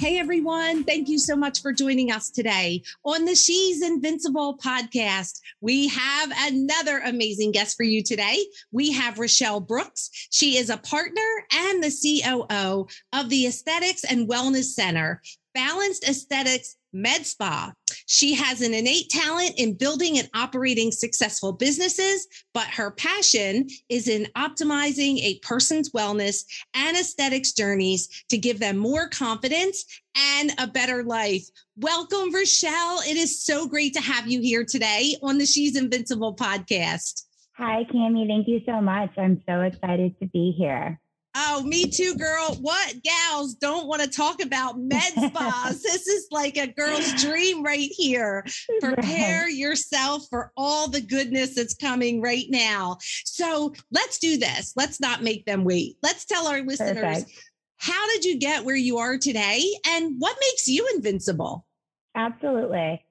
Hey everyone, thank you so much for joining us today on the She's Invincible podcast. We have another amazing guest for you today. We have Rochelle Brooks. She is a partner and the COO of the Aesthetics and Wellness Center, Balanced Aesthetics Med Spa. She has an innate talent in building and operating successful businesses, but her passion is in optimizing a person's wellness and aesthetics journeys to give them more confidence and a better life. Welcome, Rochelle. It is so great to have you here today on the She's Invincible podcast. Hi, Cami. Thank you so much. I'm so excited to be here. Oh, me too, girl. What gals don't want to talk about med spas? this is like a girl's dream right here. Prepare right. yourself for all the goodness that's coming right now. So let's do this. Let's not make them wait. Let's tell our listeners Perfect. how did you get where you are today and what makes you invincible? Absolutely.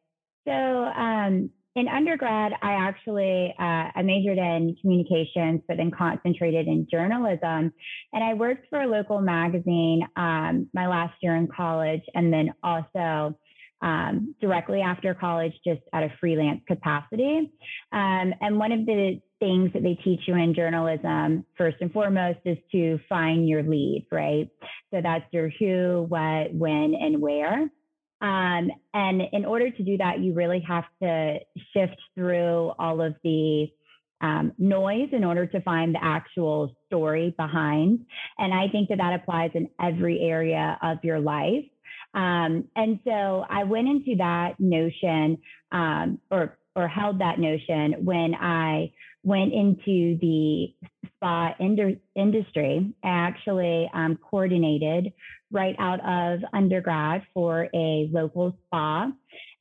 So, um, in undergrad, I actually uh, I majored in communications, but then concentrated in journalism. And I worked for a local magazine um, my last year in college, and then also um, directly after college, just at a freelance capacity. Um, and one of the things that they teach you in journalism, first and foremost, is to find your lead, right? So that's your who, what, when, and where. Um, and in order to do that, you really have to shift through all of the um, noise in order to find the actual story behind. And I think that that applies in every area of your life. Um, and so I went into that notion um, or or held that notion when I went into the spa ind- industry. I actually um, coordinated right out of undergrad for a local spa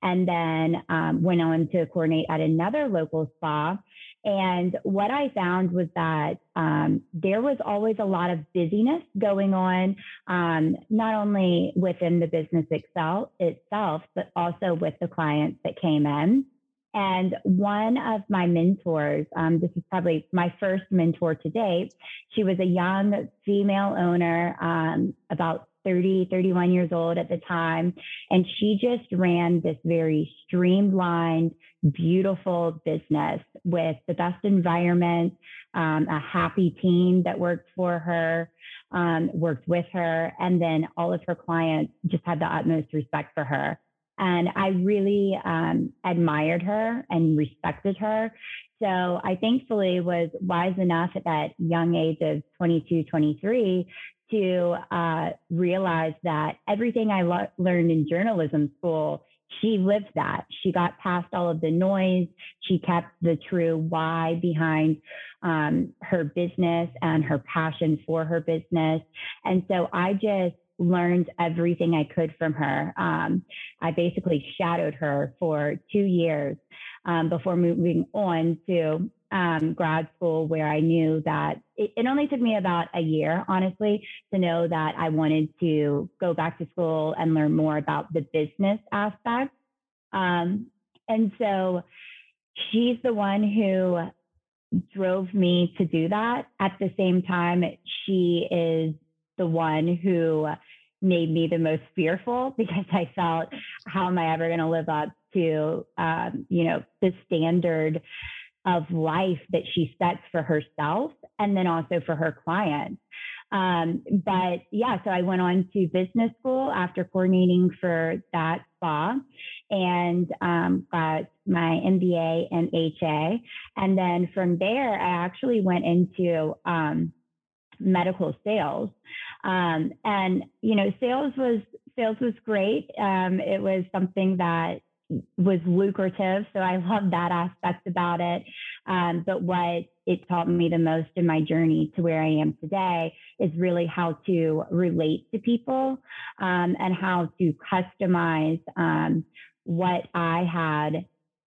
and then um, went on to coordinate at another local spa. And what I found was that um, there was always a lot of busyness going on, um, not only within the business itself, itself, but also with the clients that came in. And one of my mentors, um, this is probably my first mentor to date, she was a young female owner, um, about 30, 31 years old at the time. And she just ran this very streamlined, beautiful business with the best environment, um, a happy team that worked for her, um, worked with her, and then all of her clients just had the utmost respect for her. And I really um, admired her and respected her. So I thankfully was wise enough at that young age of 22, 23 to uh, realize that everything I lo- learned in journalism school, she lived that. She got past all of the noise. She kept the true why behind um, her business and her passion for her business. And so I just learned everything I could from her. Um, I basically shadowed her for two years um, before moving on to um, grad school where I knew that it, it, only took me about a year, honestly, to know that I wanted to go back to school and learn more about the business aspect. Um, and so she's the one who drove me to do that. At the same time, she is the one who made me the most fearful because I felt, how am I ever going to live up to, um, you know, the standard of life that she sets for herself and then also for her clients. Um, but yeah, so I went on to business school after coordinating for that spa and um, got my MBA and HA. And then from there, I actually went into um, medical sales. Um, and, you know, sales was sales was great. Um, it was something that was lucrative. So I love that aspect about it. Um, but what it taught me the most in my journey to where I am today is really how to relate to people um, and how to customize um, what I had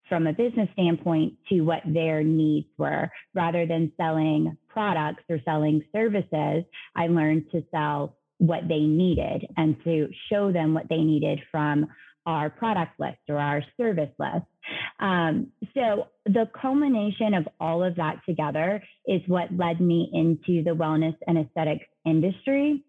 from a business standpoint to what their needs were. Rather than selling products or selling services, I learned to sell what they needed and to show them what they needed from our product list or our service list. Um, so the culmination of all of that together is what led me into the wellness and aesthetics industry.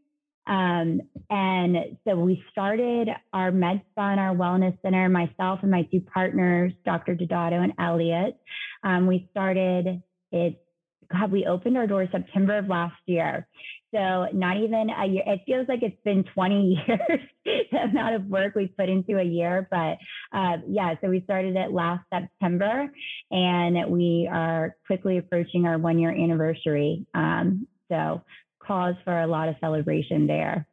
Um, and so we started our med spa and our wellness center, myself and my two partners, Dr. Dodato and Elliot. Um, we started it, God, we opened our doors September of last year. So not even a year. It feels like it's been 20 years, the amount of work we put into a year. But uh, yeah, so we started it last September and we are quickly approaching our one year anniversary. Um, so cause for a lot of celebration there.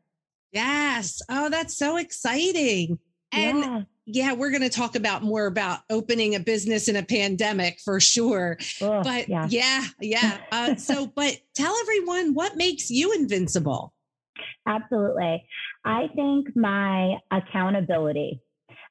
Yes. Oh, that's so exciting. And yeah yeah, we're going to talk about more about opening a business in a pandemic for sure. Oh, but yeah, yeah. yeah. Uh, so, but tell everyone what makes you invincible. Absolutely. I think my accountability.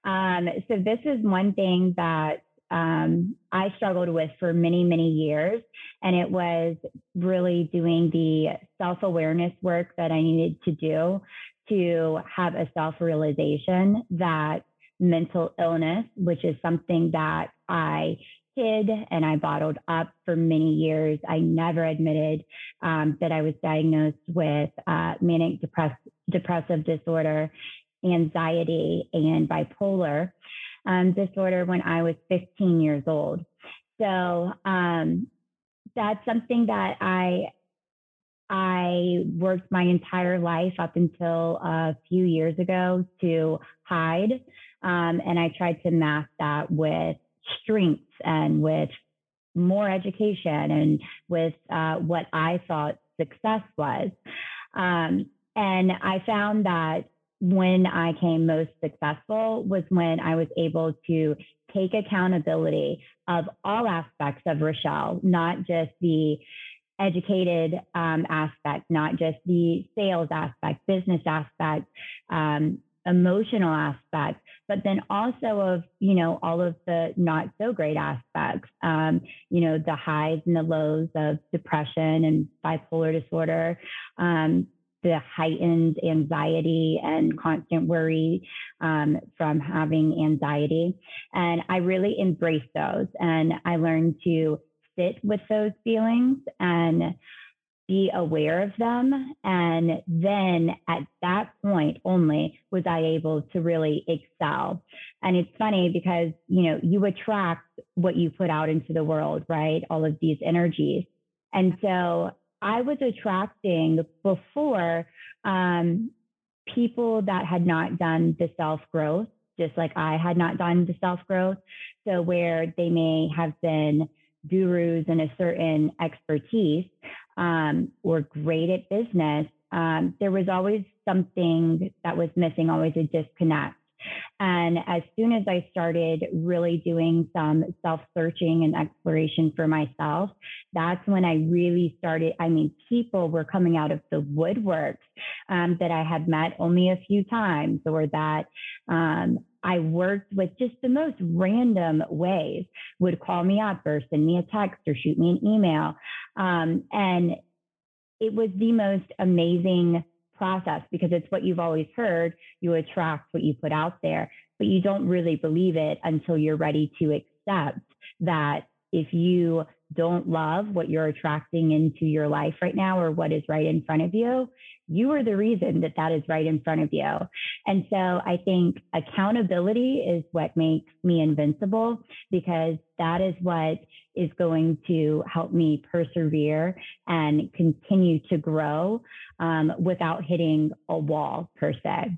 Um, so, this is one thing that um, I struggled with for many, many years. And it was really doing the self awareness work that I needed to do to have a self realization that mental illness, which is something that I hid and I bottled up for many years. I never admitted um, that I was diagnosed with uh, manic depress- depressive disorder, anxiety, and bipolar um, disorder when I was 15 years old. So um, that's something that I I worked my entire life up until a few years ago to hide um, and I tried to mask that with strengths and with more education and with uh, what I thought success was. Um, and I found that when I came most successful was when I was able to take accountability of all aspects of Rochelle, not just the educated um, aspect, not just the sales aspect, business aspect, um, emotional aspect, but then also of, you know, all of the not so great aspects, um, you know, the highs and the lows of depression and bipolar disorder, um, the heightened anxiety and constant worry um, from having anxiety. And I really embraced those and I learned to sit with those feelings and be aware of them. And then at that point only was I able to really excel. And it's funny because, you know, you attract what you put out into the world, right? All of these energies. And so I was attracting before um, people that had not done the self growth, just like I had not done the self growth. So where they may have been gurus in a certain expertise, um, or great at business, um, there was always something that was missing, always a disconnect. And as soon as I started really doing some self searching and exploration for myself, that's when I really started. I mean, people were coming out of the woodworks um, that I had met only a few times or that um, I worked with just the most random ways, would call me up or send me a text or shoot me an email. Um, and it was the most amazing process because it's what you've always heard. You attract what you put out there, but you don't really believe it until you're ready to accept that if you don't love what you're attracting into your life right now or what is right in front of you, you are the reason that that is right in front of you. And so I think accountability is what makes me invincible because that is what is going to help me persevere and continue to grow um, without hitting a wall per se.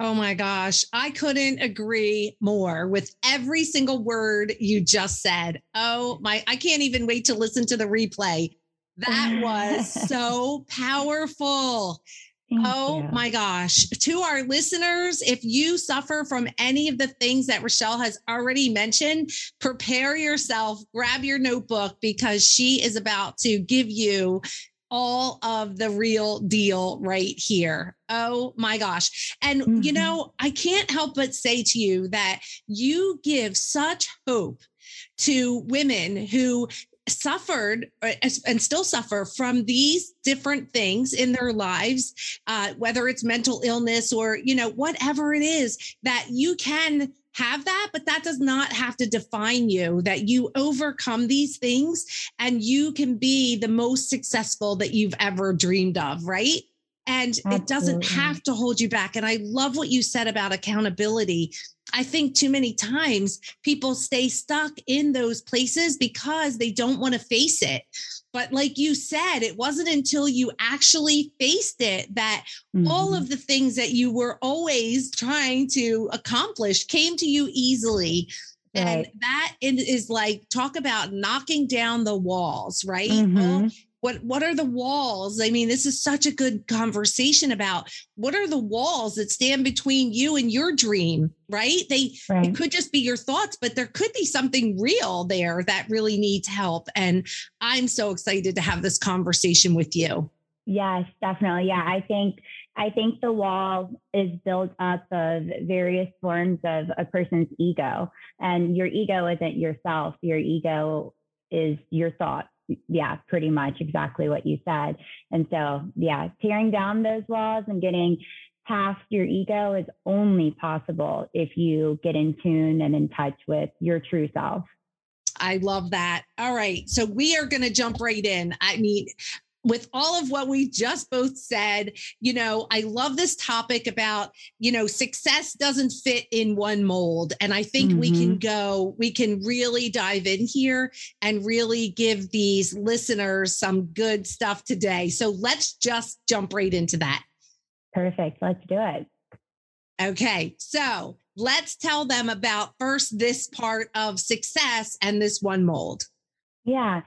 Oh my gosh, I couldn't agree more with every single word you just said. Oh my, I can't even wait to listen to the replay. That was so powerful. Thank oh you. my gosh. To our listeners, if you suffer from any of the things that Rochelle has already mentioned, prepare yourself, grab your notebook because she is about to give you all of the real deal right here. Oh my gosh. And, mm-hmm. you know, I can't help but say to you that you give such hope to women who suffered uh, and still suffer from these different things in their lives uh, whether it's mental illness or you know whatever it is that you can have that, but that does not have to define you, that you overcome these things and you can be the most successful that you've ever dreamed of, right? And Absolutely. it doesn't have to hold you back. And I love what you said about accountability. I think too many times people stay stuck in those places because they don't want to face it. But like you said, it wasn't until you actually faced it that mm-hmm. all of the things that you were always trying to accomplish came to you easily. Right. And that is like talk about knocking down the walls, right? Mm-hmm. All, what what are the walls? I mean this is such a good conversation about what are the walls that stand between you and your dream right? They right. it could just be your thoughts but there could be something real there that really needs help. And i'm so excited to have this conversation with you. Yes definitely. Yeah i think i think the wall is built up of various forms of a person's ego and your ego isn't yourself. Your ego is your thoughts yeah, pretty much exactly what you said. And so, yeah, tearing down those walls and getting past your ego is only possible if you get in tune and in touch with your true self. I love that. All right. So we are going to jump right in. I mean, with all of what we just both said, you know, I love this topic about, you know, success doesn't fit in one mold. And I think mm-hmm. we can mm-hmm. go, we can really dive in here and really give these listeners some good stuff today. So let's just jump right into that. Perfect. Let's do it. Okay. So let's tell them about first this part of success and this one mold. Yeah.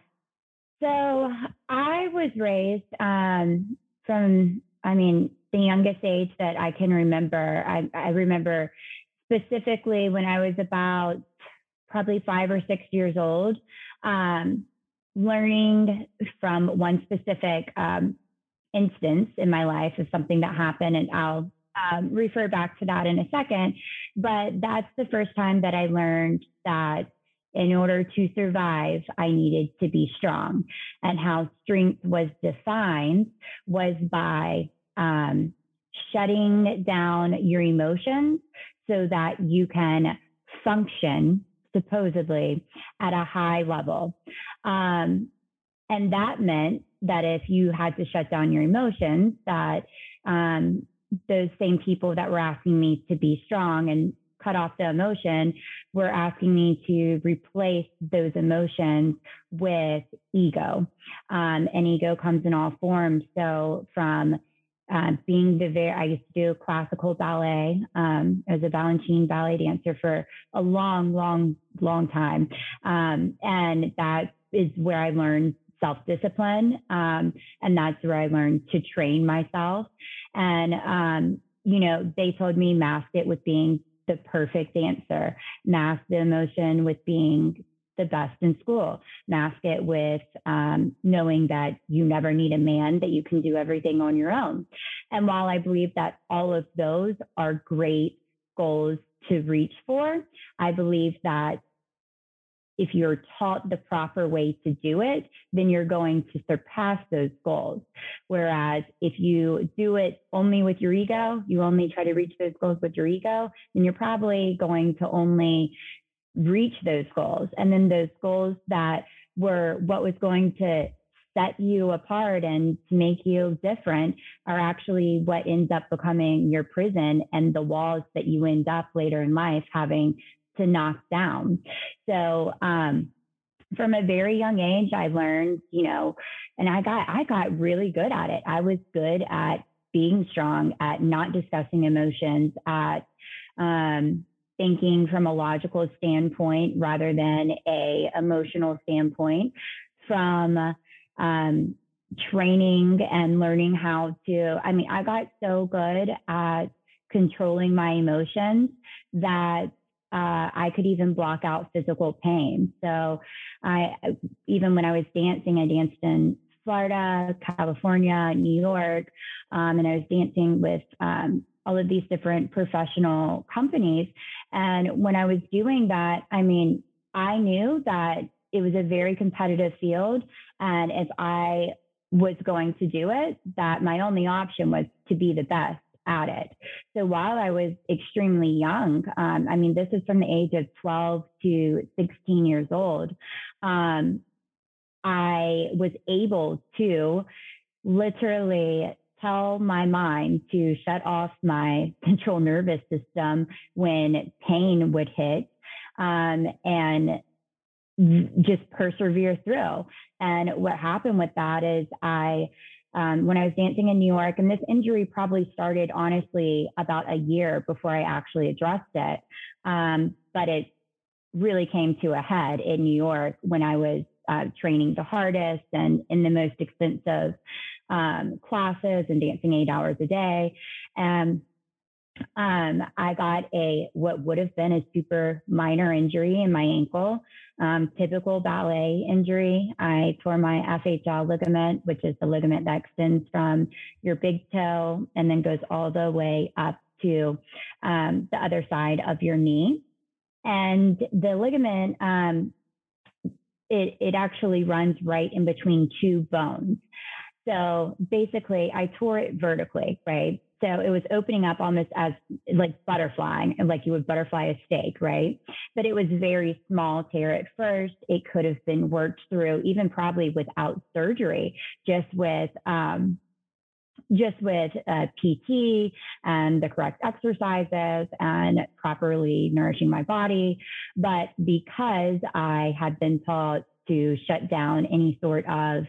So I was raised um, from, I mean, the youngest age that I can remember. I, I remember specifically when I was about probably five or six years old, um, learning from one specific um, instance in my life of something that happened, and I'll um, refer back to that in a second. But that's the first time that I learned that in order to survive, I needed to be strong. And how strength was defined was by um, shutting down your emotions so that you can function supposedly at a high level. Um, and that meant that if you had to shut down your emotions, that um, those same people that were asking me to be strong and cut off the emotion, we're asking me to replace those emotions with ego. Um, and ego comes in all forms. So from uh, being the very, I used to do classical ballet. Um, I was a Balanchine ballet dancer for a long, long, long time. Um, and that is where I learned self discipline. Um, and that's where I learned to train myself. And, um, you know, they told me mask it with being the perfect answer. Mask the emotion with being the best in school. Mask it with um, knowing that you never need a man, that you can do everything on your own. And while I believe that all of those are great goals to reach for, I believe that if you're taught the proper way to do it, then you're going to surpass those goals. Whereas if you do it only with your ego, you only try to reach those goals with your ego, then you're probably going to only reach those goals. And then those goals that were what was going to set you apart and to make you different are actually what ends up becoming your prison and the walls that you end up later in life having to knock down. So, um, from a very young age, I learned, you know, and I got I got really good at it. I was good at being strong, at not discussing emotions, at um, thinking from a logical standpoint rather than a emotional standpoint, from um, training and learning how to. I mean, I got so good at controlling my emotions that uh, I could even block out physical pain. So I, even when I was dancing, I danced in Florida, California, New York, um, and I was dancing with um, all of these different professional companies. And when I was doing that, I mean, I knew that it was a very competitive field. And if I was going to do it, that my only option was to be the best at it. So while I was extremely young, um, I mean, this is from the age of 12 to 16 years old, um, I was able to literally tell my mind to shut off my central nervous system when pain would hit um, and just persevere through. And what happened with that is I um, when I was dancing in New York, and this injury probably started honestly about a year before I actually addressed it. Um, but it really came to a head in New York when I was uh, training the hardest and in the most expensive um, classes and dancing eight hours a day. And um, I got a what would have been a super minor injury in my ankle, um, typical ballet injury. I tore my FHL ligament, which is the ligament that extends from your big toe and then goes all the way up to um, the other side of your knee. And the ligament, um, it, it actually runs right in between two bones. So basically, I tore it vertically, right? So it was opening up almost as like butterflying, like you would butterfly a steak, right? But it was very small tear at first. It could have been worked through, even probably without surgery, just with um, just with uh, PT and the correct exercises and properly nourishing my body. But because I had been taught to shut down any sort of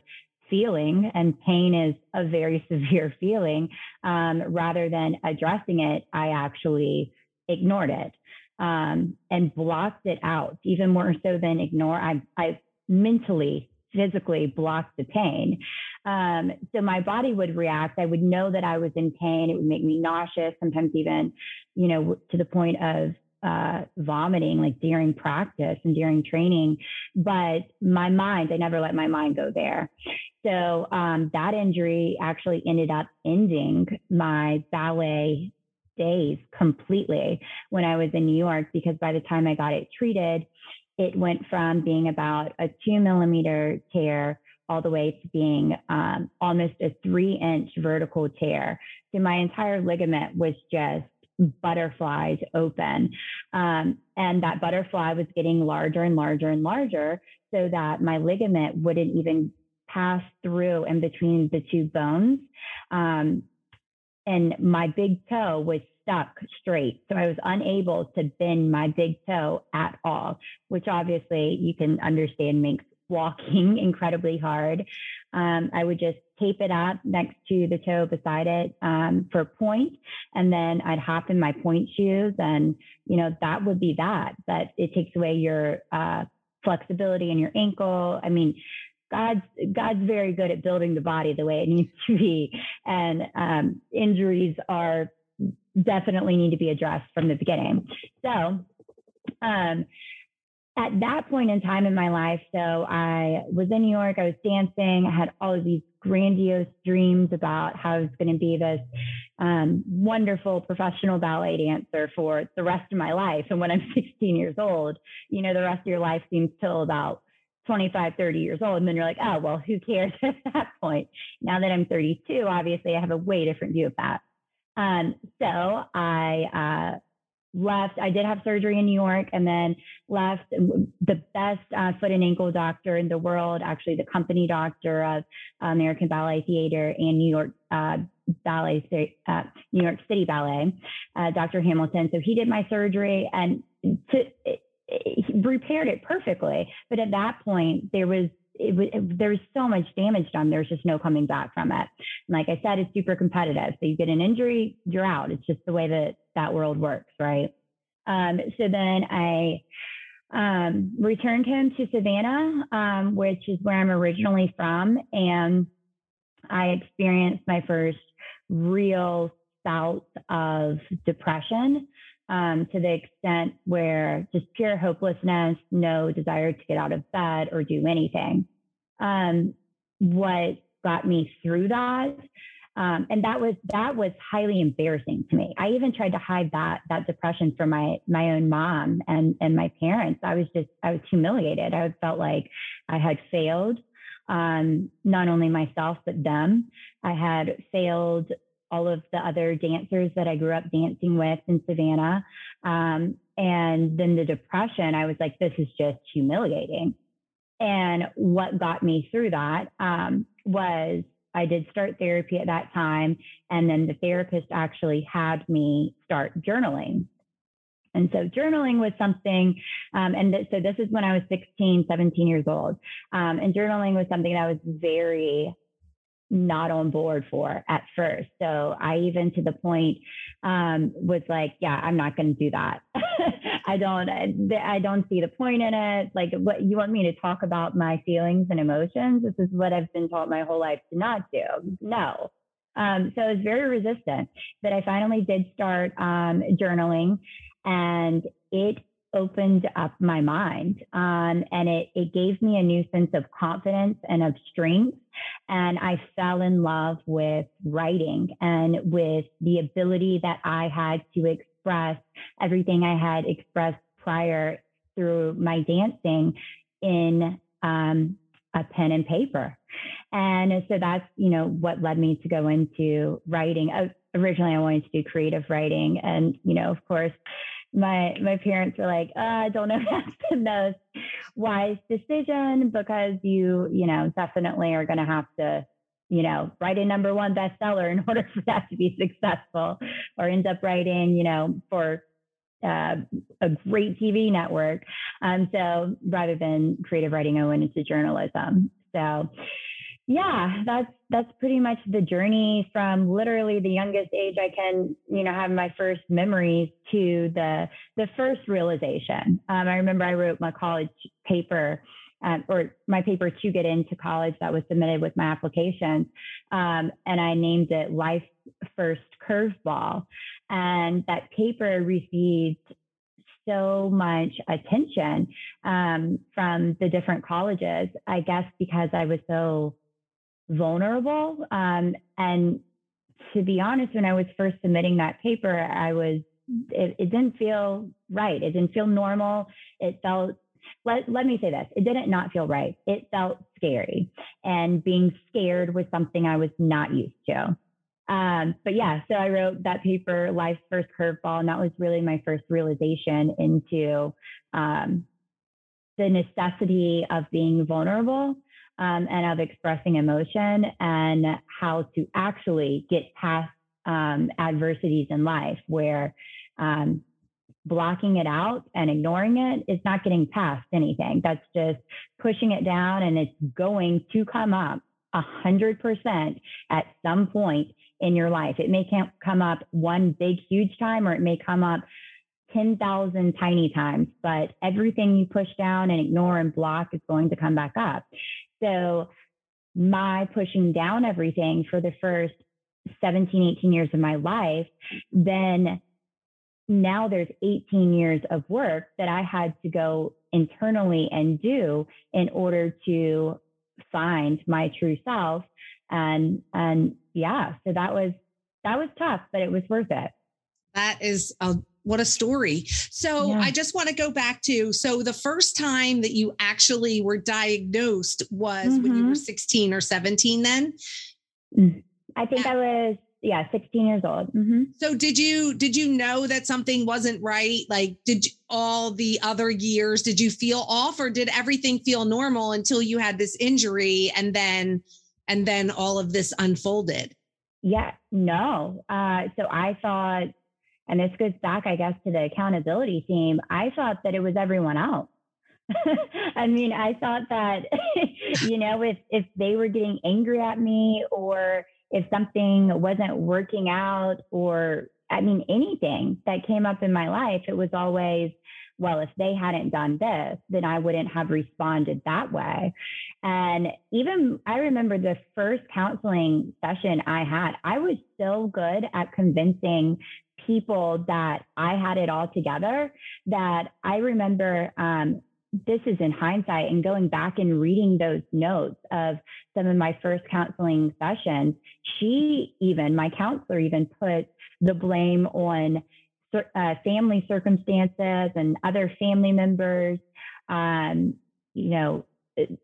feeling, and pain is a very severe feeling, um, rather than addressing it, I actually ignored it um, and blocked it out. Even more so than ignore, I, I mentally, physically blocked the pain. Um, so my body would react. I would know that I was in pain. It would make me nauseous, sometimes even, you know, to the point of uh, vomiting like during practice and during training, but my mind, I never let my mind go there. So um, that injury actually ended up ending my ballet days completely when I was in New York because by the time I got it treated, it went from being about a two millimeter tear all the way to being um, almost a three inch vertical tear. So my entire ligament was just butterflies open. Um, and that butterfly was getting larger and larger and larger so that my ligament wouldn't even pass through in between the two bones. Um, and my big toe was stuck straight. So I was unable to bend my big toe at all, which obviously you can understand makes walking incredibly hard. Um, I would just tape it up next to the toe beside it um, for point, and then I'd hop in my point shoes, and you know that would be that. But it takes away your uh, flexibility in your ankle. I mean, God's God's very good at building the body the way it needs to be, and um, injuries are definitely need to be addressed from the beginning. So, um, at that point in time in my life, so I was in New York, I was dancing, I had all of these grandiose dreams about how I was going to be this um, wonderful professional ballet dancer for the rest of my life. And when I'm 16 years old, you know, the rest of your life seems till about 25, 30 years old. And then you're like, oh, well, who cares at that point? Now that I'm 32, obviously I have a way different view of that. Um, so I uh, left. I did have surgery in New York and then left the best uh, foot and ankle doctor in the world, actually the company doctor of American Ballet Theater and New York uh, Ballet, uh, New York City Ballet, uh, Dr. Hamilton. So he did my surgery and to, it, it, repaired it perfectly. But at that point, there was it, it, there's so much damage done. There's just no coming back from it. And like I said, it's super competitive. So you get an injury, you're out. It's just the way that that world works, right? Um, so then I um, returned him to Savannah, um, which is where I'm originally from, and I experienced my first real bout of depression um, to the extent where just pure hopelessness, no desire to get out of bed or do anything. Um, what got me through that, um, and that was that was highly embarrassing to me. I even tried to hide that that depression from my my own mom and and my parents. I was just I was humiliated. I felt like I had failed um, not only myself but them. I had failed all of the other dancers that I grew up dancing with in Savannah. Um, and then the depression, I was like, this is just humiliating. And what got me through that um, was I did start therapy at that time. And then the therapist actually had me start journaling. And so journaling was something, um, and th- so this is when I was 16, 17 years old. Um, and journaling was something that was very not on board for at first. So I even to the point um, was like, yeah, I'm not going to do that. I don't, I don't see the point in it. Like, what you want me to talk about my feelings and emotions? This is what I've been taught my whole life to not do. No. Um, so I was very resistant. But I finally did start um, journaling, and it opened up my mind um, and it, it gave me a new sense of confidence and of strength. And I fell in love with writing and with the ability that I had to express everything I had expressed prior through my dancing in um, a pen and paper. And so that's, you know, what led me to go into writing. Uh, originally, I wanted to do creative writing. And, you know, of course, my my parents were like, uh, I don't know if that's the most wise decision because you, you know, definitely are going to have to, you know, write a number one bestseller in order for that to be successful, or end up writing, you know, for uh, a great TV network. Um, so rather than creative writing, I went into journalism. So yeah, that's that's pretty much the journey from literally the youngest age I can, you know, have my first memories to the the first realization. Um, I remember I wrote my college paper. Um, or my paper to get into college that was submitted with my application. Um, and I named it Life First Curveball. And that paper received so much attention um, from the different colleges, I guess because I was so vulnerable. Um, and to be honest, when I was first submitting that paper, I was, it, it didn't feel right. It didn't feel normal. It felt, let, let me say this, it didn't not feel right. It felt scary. And being scared was something I was not used to. Um, but yeah, so I wrote that paper, Life's First Curveball, and that was really my first realization into um, the necessity of being vulnerable um, and of expressing emotion and how to actually get past um, adversities in life where um, blocking it out and ignoring it is not getting past anything. That's just pushing it down and it's going to come up a hundred percent at some point in your life. It may come up one big, huge time, or it may come up 10,000 tiny times, but everything you push down and ignore and block is going to come back up. So my pushing down everything for the first 17, 18 years of my life, then now there's 18 years of work that I had to go internally and do in order to find my true self. And and yeah, so that was that was tough, but it was worth it. That is a what a story. So yeah. I just want to go back to so the first time that you actually were diagnosed was mm-hmm. when you were mm-hmm. 16 or 17 then? Mm. I think I was yeah 16 years old mm-hmm. so did you did you know that something wasn't right like did you, all the other years did you feel off or did everything feel normal until you had this injury and then and then all of this unfolded yeah no uh, so i thought and this goes back i guess to the accountability theme i thought that it was everyone else I mean, I thought that, you know, if if they were getting angry at me or if something wasn't working out or I mean anything that came up in my life, it was always, well, if they hadn't done this, then I wouldn't have responded that way. And even I remember the first counseling session I had, I was so good at convincing people that I had it all together that I remember um, this is in hindsight and going back and reading those notes of some of my first counseling sessions, she even, my counselor even put the blame on uh, family circumstances and other family members, um, you know,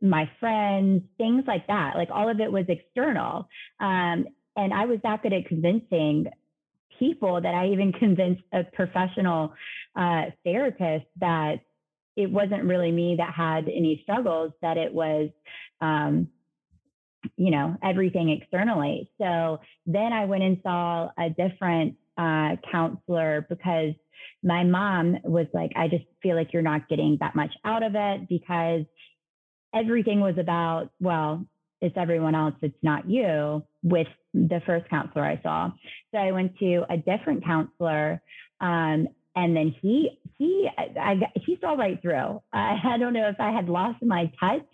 my friends, things like that. Like all of it was external. Um, and I was that good at convincing people that I even convinced a professional uh, therapist that it wasn't really me that had any struggles, that it was, um, you know, everything externally. So then I went and saw a different uh, counselor because my mom was like, I just feel like you're not getting that much out of it because everything was about, well, it's everyone else, it's not you, with the first counselor I saw. So I went to a different counselor um, and then he he I, he saw right through. I, I don't know if I had lost my touch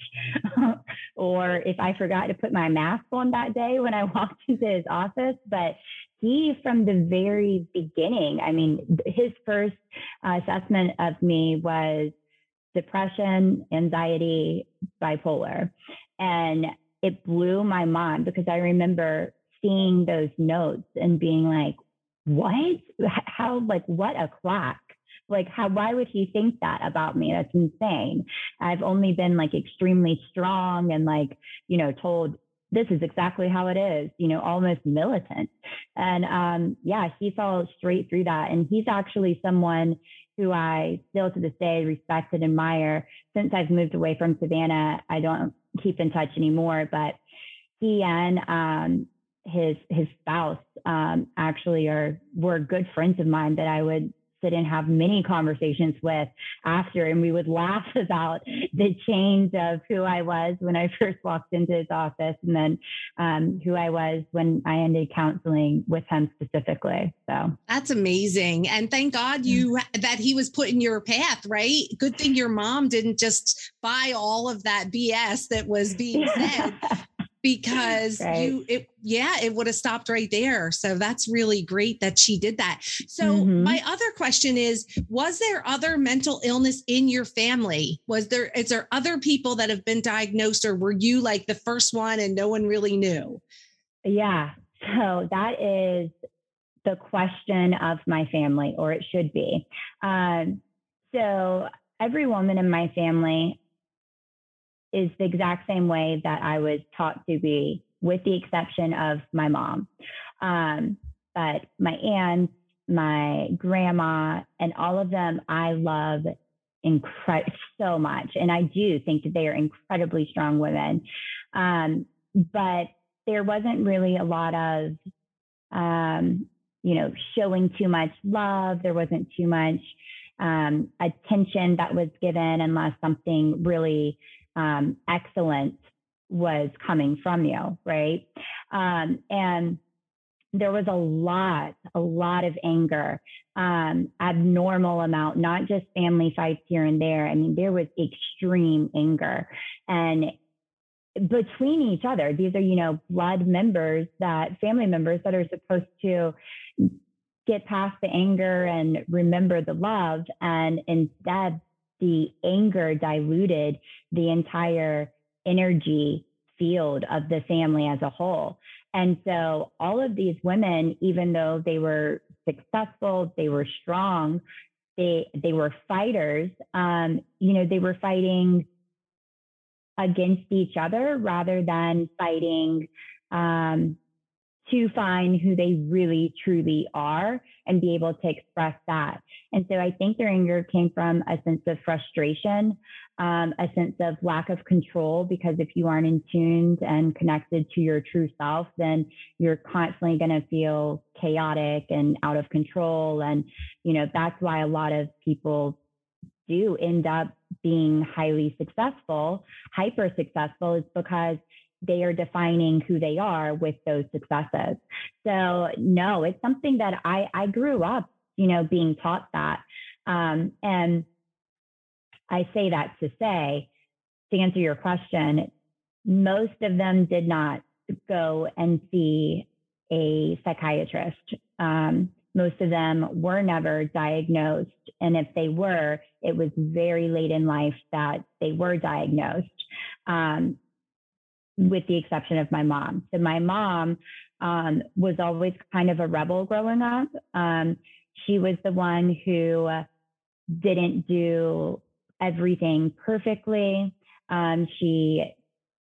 or if I forgot to put my mask on that day when I walked into his office, but he from the very beginning, I mean, his first uh, assessment of me was depression, anxiety, bipolar, and it blew my mind because I remember seeing those notes and being like, what? How, like, what a quack. Like, how, why would he think that about me? That's insane. I've only been like extremely strong and like, you know, told this is exactly how it is, you know, almost militant. And um, yeah, he saw straight through that. And he's actually someone who I still to this day respect and admire. Since I've moved away from Savannah, I don't keep in touch anymore, but he and um, his his spouse um, actually are were good friends of mine that I would sit and have many conversations with after, and we would laugh about the change of who I was when I first walked into his office, and then um, who I was when I ended counseling with him specifically. So that's amazing, and thank God mm. you that he was put in your path. Right? Good thing your mom didn't just buy all of that BS that was being said because right. you it yeah it would have stopped right there. So that's really great that she did that. So mm-hmm. my other question is was there other mental illness in your family? Was there is there other people that have been diagnosed or were you like the first one and no one really knew? Yeah. So that is the question of my family or it should be. Um, so every woman in my family is the exact same way that I was taught to be, with the exception of my mom. Um, but my aunt, my grandma, and all of them I love incre- so much. And I do think that they are incredibly strong women. Um, but there wasn't really a lot of, um, you know, showing too much love. There wasn't too much um, attention that was given unless something really um, excellence was coming from you, right? Um, and there was a lot, a lot of anger, um, abnormal amount, not just family fights here and there. I mean, there was extreme anger. And between each other, these are, you know, blood members that family members that are supposed to get past the anger and remember the love. And instead, the anger diluted the entire energy field of the family as a whole. And so all of these women, even though they were successful, they were strong, they they were fighters, um, you know, they were fighting against each other rather than fighting um, to find who they really truly are and be able to express that. And so I think their anger came from a sense of frustration, um, a sense of lack of control, because if you aren't in tuned and connected to your true self, then you're constantly going to feel chaotic and out of control. And, you know, that's why a lot of people do end up being highly successful, hyper successful, is because they are defining who they are with those successes. So no, it's something that I I grew up, you know, being taught that, um, and I say that to say to answer your question, most of them did not go and see a psychiatrist. Um, most of them were never diagnosed. And if they were, it was very late in life that they were diagnosed. Um, with the exception of my mom. So my mom um, was always kind of a rebel growing up. Um, she was the one who didn't do everything perfectly. Um, she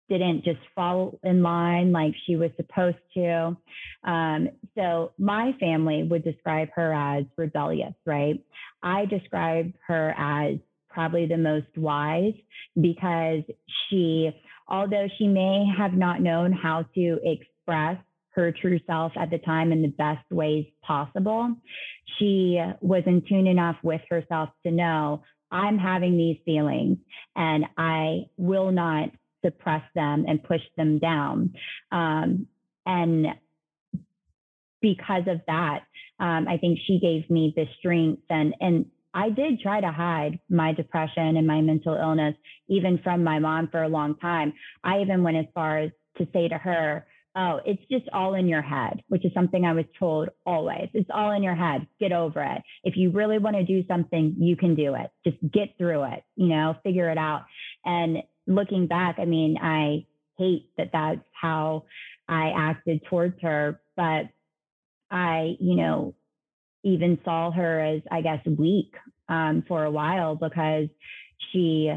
didn't just fall in line like she was supposed to. Um, so my family would describe her as rebellious, right? I describe her as probably the most wise because she although she may have not known how to express her true self at the time in the best ways possible, she was in tune enough with herself to know I'm having these feelings and I will not suppress them and push them down. Um, and because of that, um, I think she gave me the strength and and I did try to hide my depression and my mental illness, even from my mom for a long time. I even went as far as to say to her, Oh, it's just all in your head, which is something I was told always. It's all in your head. Get over it. If you really want to do something, you can do it. Just get through it, you know, figure it out. And looking back, I mean, I hate that that's how I acted towards her, but I, you know, even saw her as, I guess, weak um, for a while because she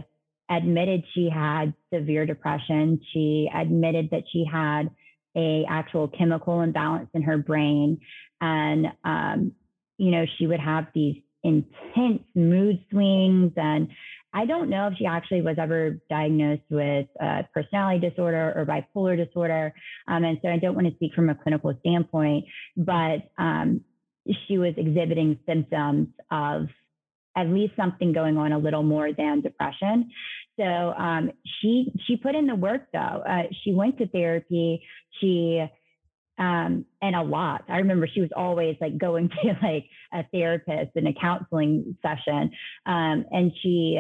admitted she had severe depression. She admitted that she had a actual chemical imbalance in her brain, and um, you know she would have these intense mood swings and I don't know if she actually was ever diagnosed with a personality disorder or bipolar disorder. Um, and so I don't want to speak from a clinical standpoint, but um, she was exhibiting symptoms of at least something going on a little more than depression. So um, she she put in the work though. Uh, she went to therapy. She um, and a lot. I remember she was always like going to like a therapist and a counseling session, um, and she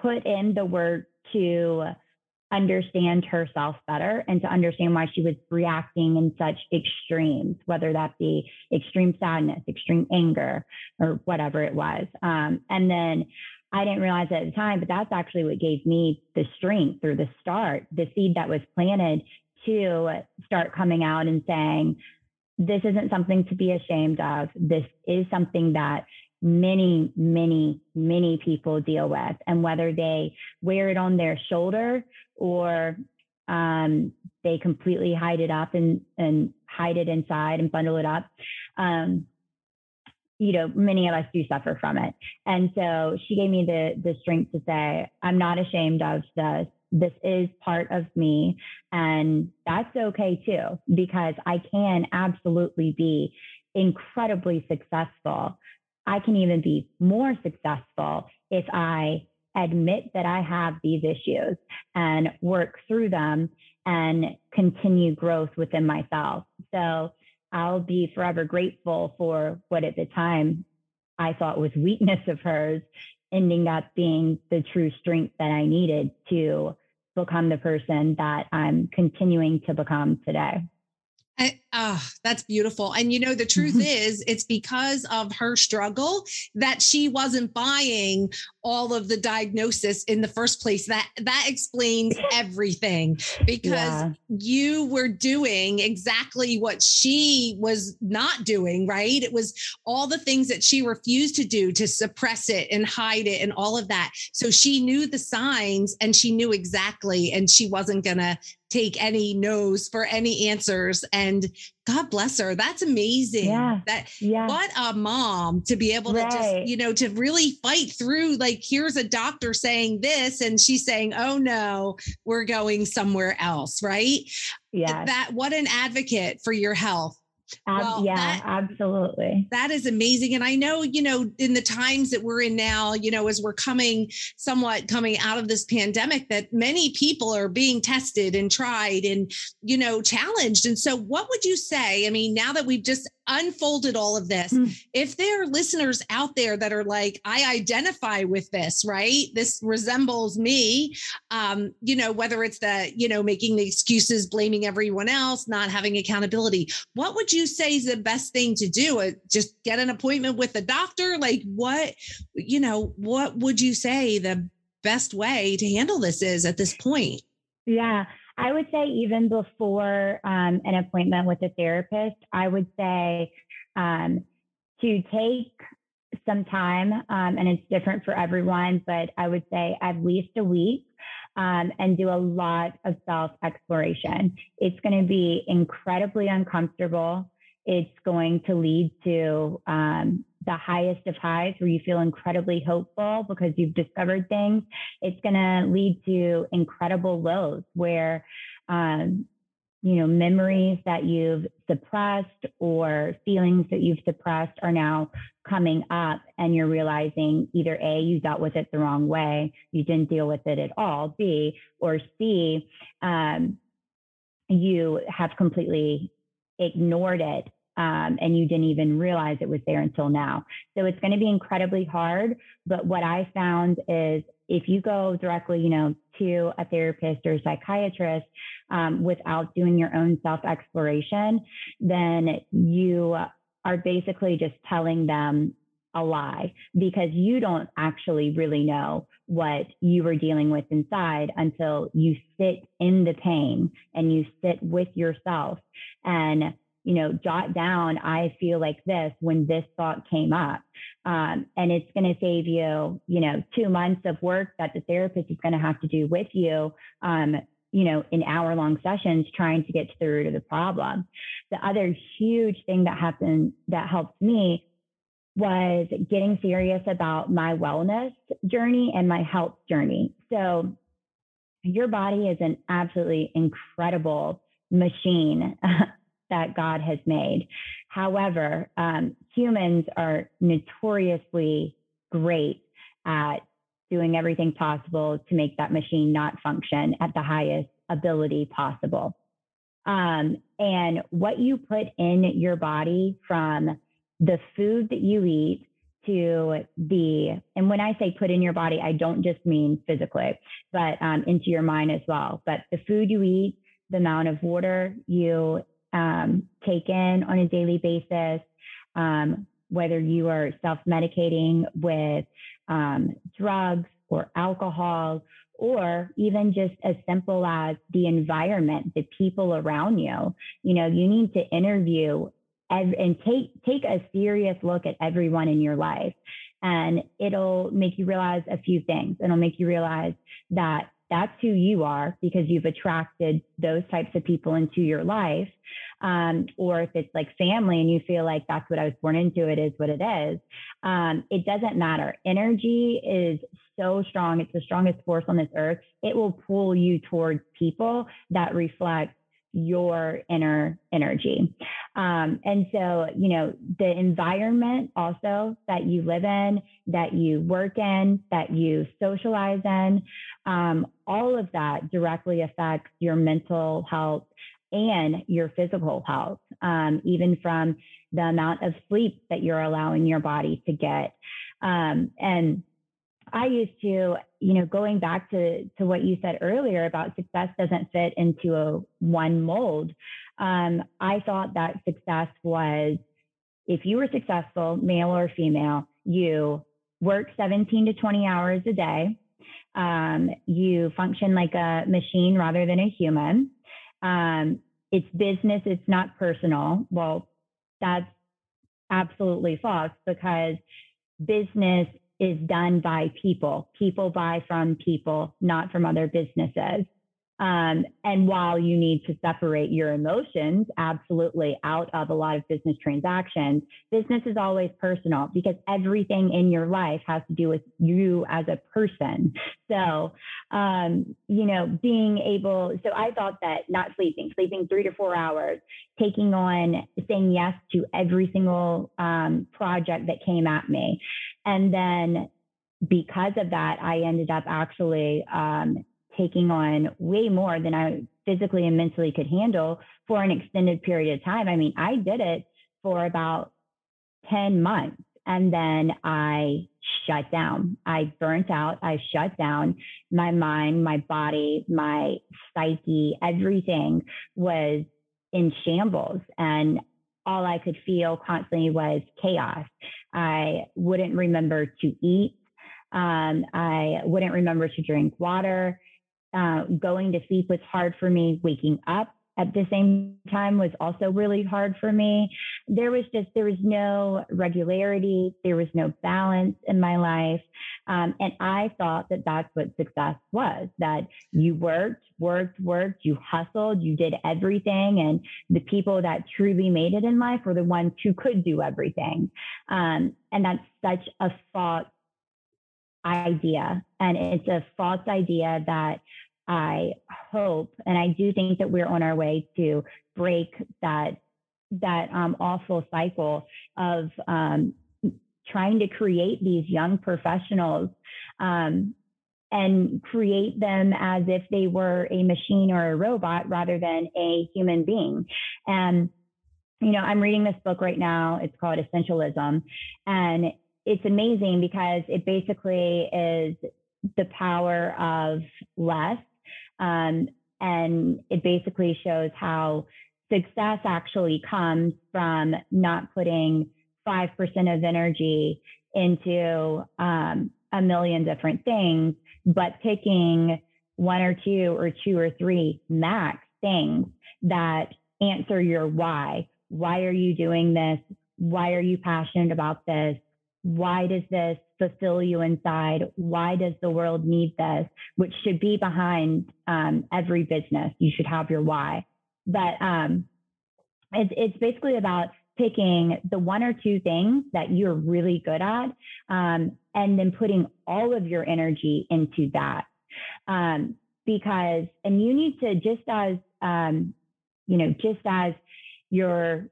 put in the work to understand herself better and to understand why she was reacting in such extremes, whether that be extreme sadness, extreme anger, or whatever it was. Um, and then I didn't realize at the time, but that's actually what gave me the strength or the start, the seed that was planted to start coming out and saying, this isn't something to be ashamed of. This is something that many, many, many people deal with. And whether they wear it on their shoulder or um, they completely hide it up and, and hide it inside and bundle it up. Um, you know, many of us do suffer from it. And so she gave me the the strength to say, I'm not ashamed of this. This is part of me. And that's okay too, because I can absolutely be incredibly successful I can even be more successful if I admit that I have these issues and work through them and continue growth within myself. So I'll be forever grateful for what at the time I thought was weakness of hers ending up being the true strength that I needed to become the person that I'm continuing to become today. Oh, that's beautiful. And you know, the truth is, it's because of her struggle that she wasn't buying all of the diagnosis in the first place. That that explains everything because yeah. you were doing exactly what she was not doing, right? It was all the things that she refused to do to suppress it and hide it and all of that. So she knew the signs and she knew exactly, and she wasn't gonna take any no's for any answers. And God bless her. That's amazing. Yeah. That yeah. what a mom to be able to just, you know, to really fight through like here's a doctor saying this and she's saying, "Oh no, we're going somewhere else," right? Yeah. That what an advocate for your health. Well, yeah, that- absolutely. That is amazing. And I know, you know, in the times that we're in now, you know, as we're coming somewhat coming out of this pandemic, that many people are being tested and tried and, you know, challenged. And so, what would you say? I mean, now that we've just unfolded all of this, Mm. if there are listeners out there that are like, I identify with this, right? This resembles me, um, you know, whether it's the, you know, making the excuses, blaming everyone else, not having accountability, what would you say is the best thing to do? Uh, Just get an appointment with a doctor? Like, what, you know, what would you say the best way to handle this is at this point? Yeah, I would say even before um, an appointment with a therapist, I would say um, to take some time, um, and it's different for everyone, but I would say at least a week. Um, and do a lot of self exploration. It's going to be incredibly uncomfortable. It's going to lead to um, the highest of highs where you feel incredibly hopeful because you've discovered things it's going to lead to incredible lows where um, you know memories that you've suppressed or feelings that you've suppressed are now coming up and you're realizing either a you dealt with it the wrong way you didn't deal with it at all b or c um, you have completely ignored it um, and you didn't even realize it was there until now. So it's going to be incredibly hard but what i found is if you go directly, you know, to a therapist or a psychiatrist um, without doing your own self exploration, then you are basically just telling them a lie because you don't actually really know what you were dealing with inside until you sit in the pain and you sit with yourself. And you know jot down i feel like this when this thought came up. Um, and it's going to save you you know two months of work that the therapist is going to have to do with you um, you know in hour long sessions trying to get to the root of the problem. The other huge thing that happened that helped me was getting serious about my wellness journey and my health journey. So your body is an absolutely incredible machine that God has made. However, um, humans are notoriously great at doing everything possible to make that machine not function at the highest ability possible. Um, and what you put in your body from the food that you eat to the, and when I say put in your body, I don't just mean physically, but um, into your mind as well. But the food you eat, the amount of water you um, on a daily basis, um, whether you are self medicating with um, drugs or alcohol, or even just as simple as the environment, the people around you. You know, you need to interview and take take a serious look at everyone in your life, and it'll make you realize a few things. It'll make you realize that that's who you are because you've attracted those types of people into your life. Um, or if it's like family and you feel like that's what I was born into, it is what it is. Um, it doesn't matter. Energy is so strong. It's the strongest force on this earth. It will pull you towards people that reflect your inner energy. Um, and so, you know, the environment also that you live in, that you work in, that you socialize in, um, all of that directly affects your mental health and your physical health, um, even from the amount of sleep that you're allowing your body to get. Um, and I used to, you know, going back to to what you said earlier about success doesn't fit into a one mold. Um, I thought that success was if you were successful, male or female, you work 17 to 20 hours a day. Um, you function like a machine rather than a human. Um, it's business, it's not personal. Well, that's absolutely false because business is done by people. People buy from people, not from other businesses. Um, and while you need to separate your emotions absolutely out of a lot of business transactions, business is always personal because everything in your life has to do with you as a person. So, um, you know, being able, so I thought that not sleeping, sleeping three to four hours, taking on, saying yes to every single um, project that came at me. And then because of that, I ended up actually um, taking on way more than I physically and mentally could handle for an extended period of time. I mean, I did it for about 10 months and then I shut down. I burnt out. I shut down. My mind, my body, my psyche, everything was in shambles. And all I could feel constantly was chaos. I wouldn't remember to eat. Um, I wouldn't remember to drink water. Uh, going to sleep was hard for me. Waking up at the same time was also really hard for me. There was just, there was no regularity, there was no balance in my life. Um, and I thought that that's what success was that you worked, worked, worked, you hustled, you did everything. And the people that truly made it in life were the ones who could do everything. Um, and that's such a false idea. And it's a false idea that I hope, and I do think that we're on our way to break that that um, awful cycle of um, trying to create these young professionals um, and create them as if they were a machine or a robot rather than a human being. And you know, I'm reading this book right now. It's called Essentialism, and it's amazing because it basically is the power of less. Um, and it basically shows how success actually comes from not putting 5% of energy into um, a million different things, but picking one or two or two or three max things that answer your why. Why are you doing this? Why are you passionate about this? Why does this fulfill you inside? Why does the world need this? Which should be behind um, every business. You should have your why. But um, it's, it's basically about picking the one or two things that you're really good at um, and then putting all of your energy into that. Um, because, and you need to, just as, um, you know, just as your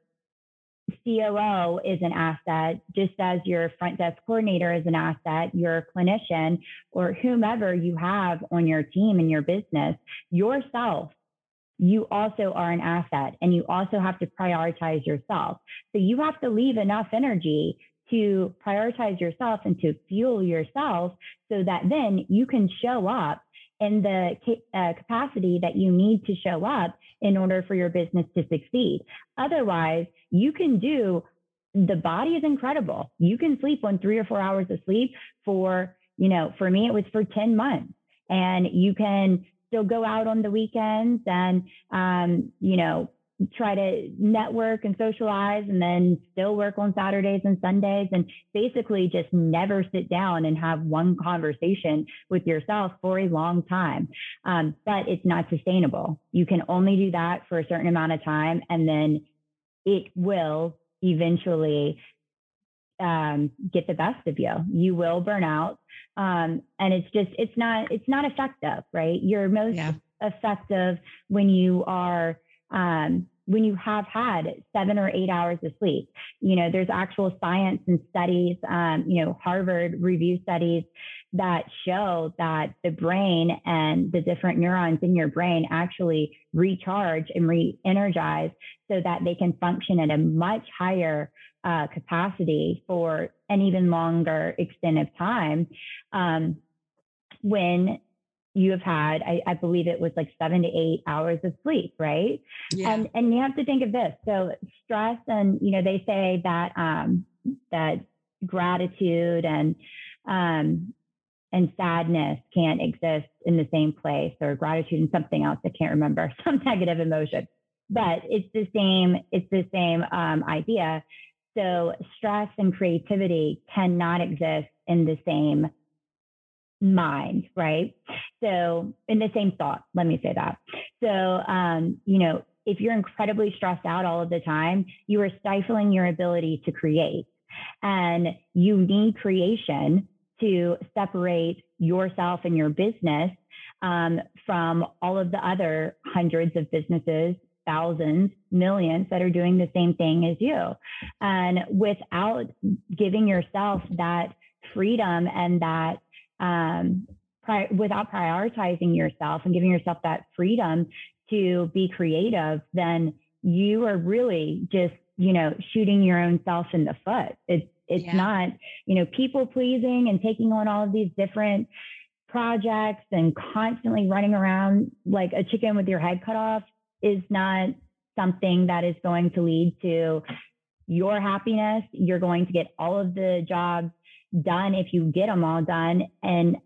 COO is an asset, just as your front desk coordinator is an asset, your clinician, or whomever you have on your team in your business, yourself, you also are an asset and you also have to prioritize yourself. So you have to leave enough energy to prioritize yourself and to fuel yourself so that then you can show up in the uh, capacity that you need to show up in order for your business to succeed. Otherwise, you can do the body is incredible. You can sleep on three or four hours of sleep for, you know, for me, it was for 10 months. And you can still go out on the weekends and, um, you know, try to network and socialize and then still work on Saturdays and Sundays and basically just never sit down and have one conversation with yourself for a long time. Um, but it's not sustainable. You can only do that for a certain amount of time and then it will eventually um, get the best of you. You will burn out. Um, and it's just, it's not, it's not effective, right? You're most yeah. effective when you are um, when you have had seven or eight hours of sleep. You know, there's actual science and studies, um, you know, Harvard review studies that show that the brain and the different neurons in your brain actually recharge and re-energize so that they can function at a much higher uh, capacity for an even longer extent of time um, when you have had I, I, believe it was like seven to eight hours of sleep right? Yeah. and and you have to think of this. So stress and you know they say that um that gratitude and um and sadness can't exist in the same place or gratitude and something else i can't remember some negative emotion. But it's the same it's the same um, idea. So stress and creativity cannot exist in the same mind, right? So, in the same thought, let me say that. So, um, you know, if you're incredibly stressed out all of the time, you are stifling your ability to create. And you need creation to separate yourself and your business um, from all of the other hundreds of businesses, thousands, millions that are doing the same thing as you. And without giving yourself that freedom and that um, pri- without prioritizing yourself and giving yourself that freedom to be creative, then you are really just, you know, shooting your own self in the foot. It's it's yeah. not, you know, people pleasing and taking on all of these different projects and constantly running around like a chicken with your head cut off is not something that is going to lead to your happiness. You're going to get all of the jobs done if you get them all done and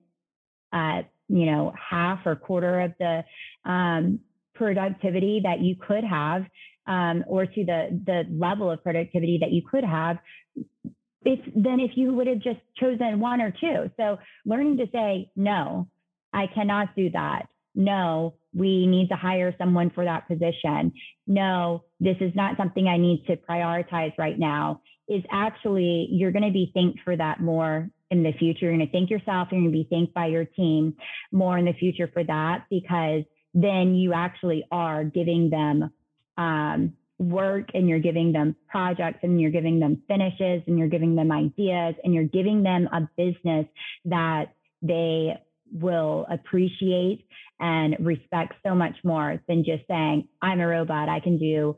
uh, you know half or quarter of the um, productivity that you could have um, or to the the level of productivity that you could have if then if you would have just chosen one or two. So learning to say no i cannot do that. No we need to hire someone for that position. No this is not something i need to prioritize right now is actually you're going to be thanked for that more in the future. You're going to thank yourself. You're going to be thanked by your team more in the future for that because then you actually are giving them um, work and you're giving them projects and you're giving them finishes and you're giving them ideas and you're giving them a business that they will appreciate and respect so much more than just saying, I'm a robot. I can do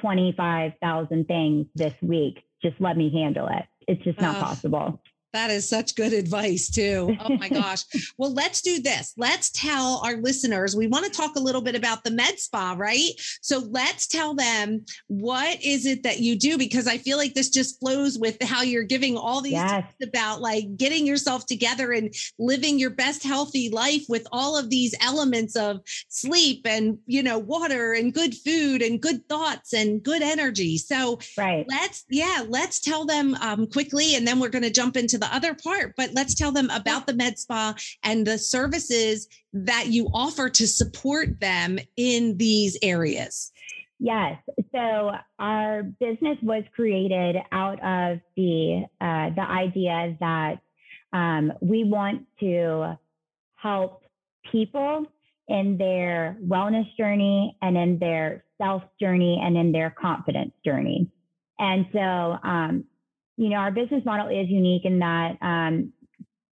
25,000 things this week. Just let me handle it. It's just not uh, possible. That is such good advice, too. Oh my gosh. well, let's do this. Let's tell our listeners, we want to talk a little bit about the med spa, right? So let's tell them what is it that you do? Because I feel like this just flows with how you're giving all these yes. about like getting yourself together and living your best healthy life with all of these elements of sleep and, you know, water and good food and good thoughts and good energy. So right. let's, yeah, let's tell them um, quickly and then we're going to jump into the other part, but let's tell them about the med spa and the services that you offer to support them in these areas. Yes. So our business was created out of the uh, the idea that um, we want to help people in their wellness journey and in their self journey and in their confidence journey. And so um, you know, our business model is unique in that um,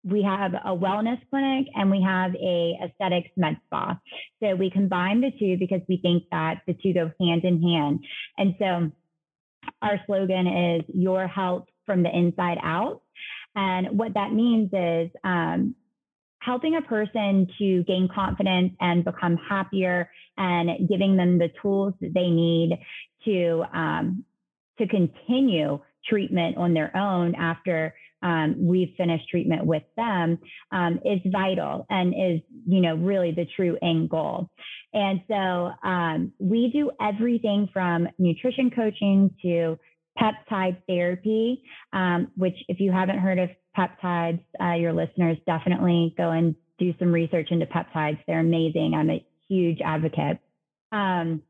we have a wellness clinic and we have a aesthetics med spa. So we combine the two because we think that the two go hand in hand. And so our slogan is your health from the inside out. And what that means is um, helping a person to gain confidence and become happier and giving them the tools that they need to um, to continue treatment on their own after um, we've finished treatment with them um, is vital and is you know really the true end goal. And so um, we do everything from nutrition coaching to peptide therapy um, which if you haven't heard of peptides uh, your listeners definitely go and do some research into peptides. They're amazing. I'm a huge advocate. Um,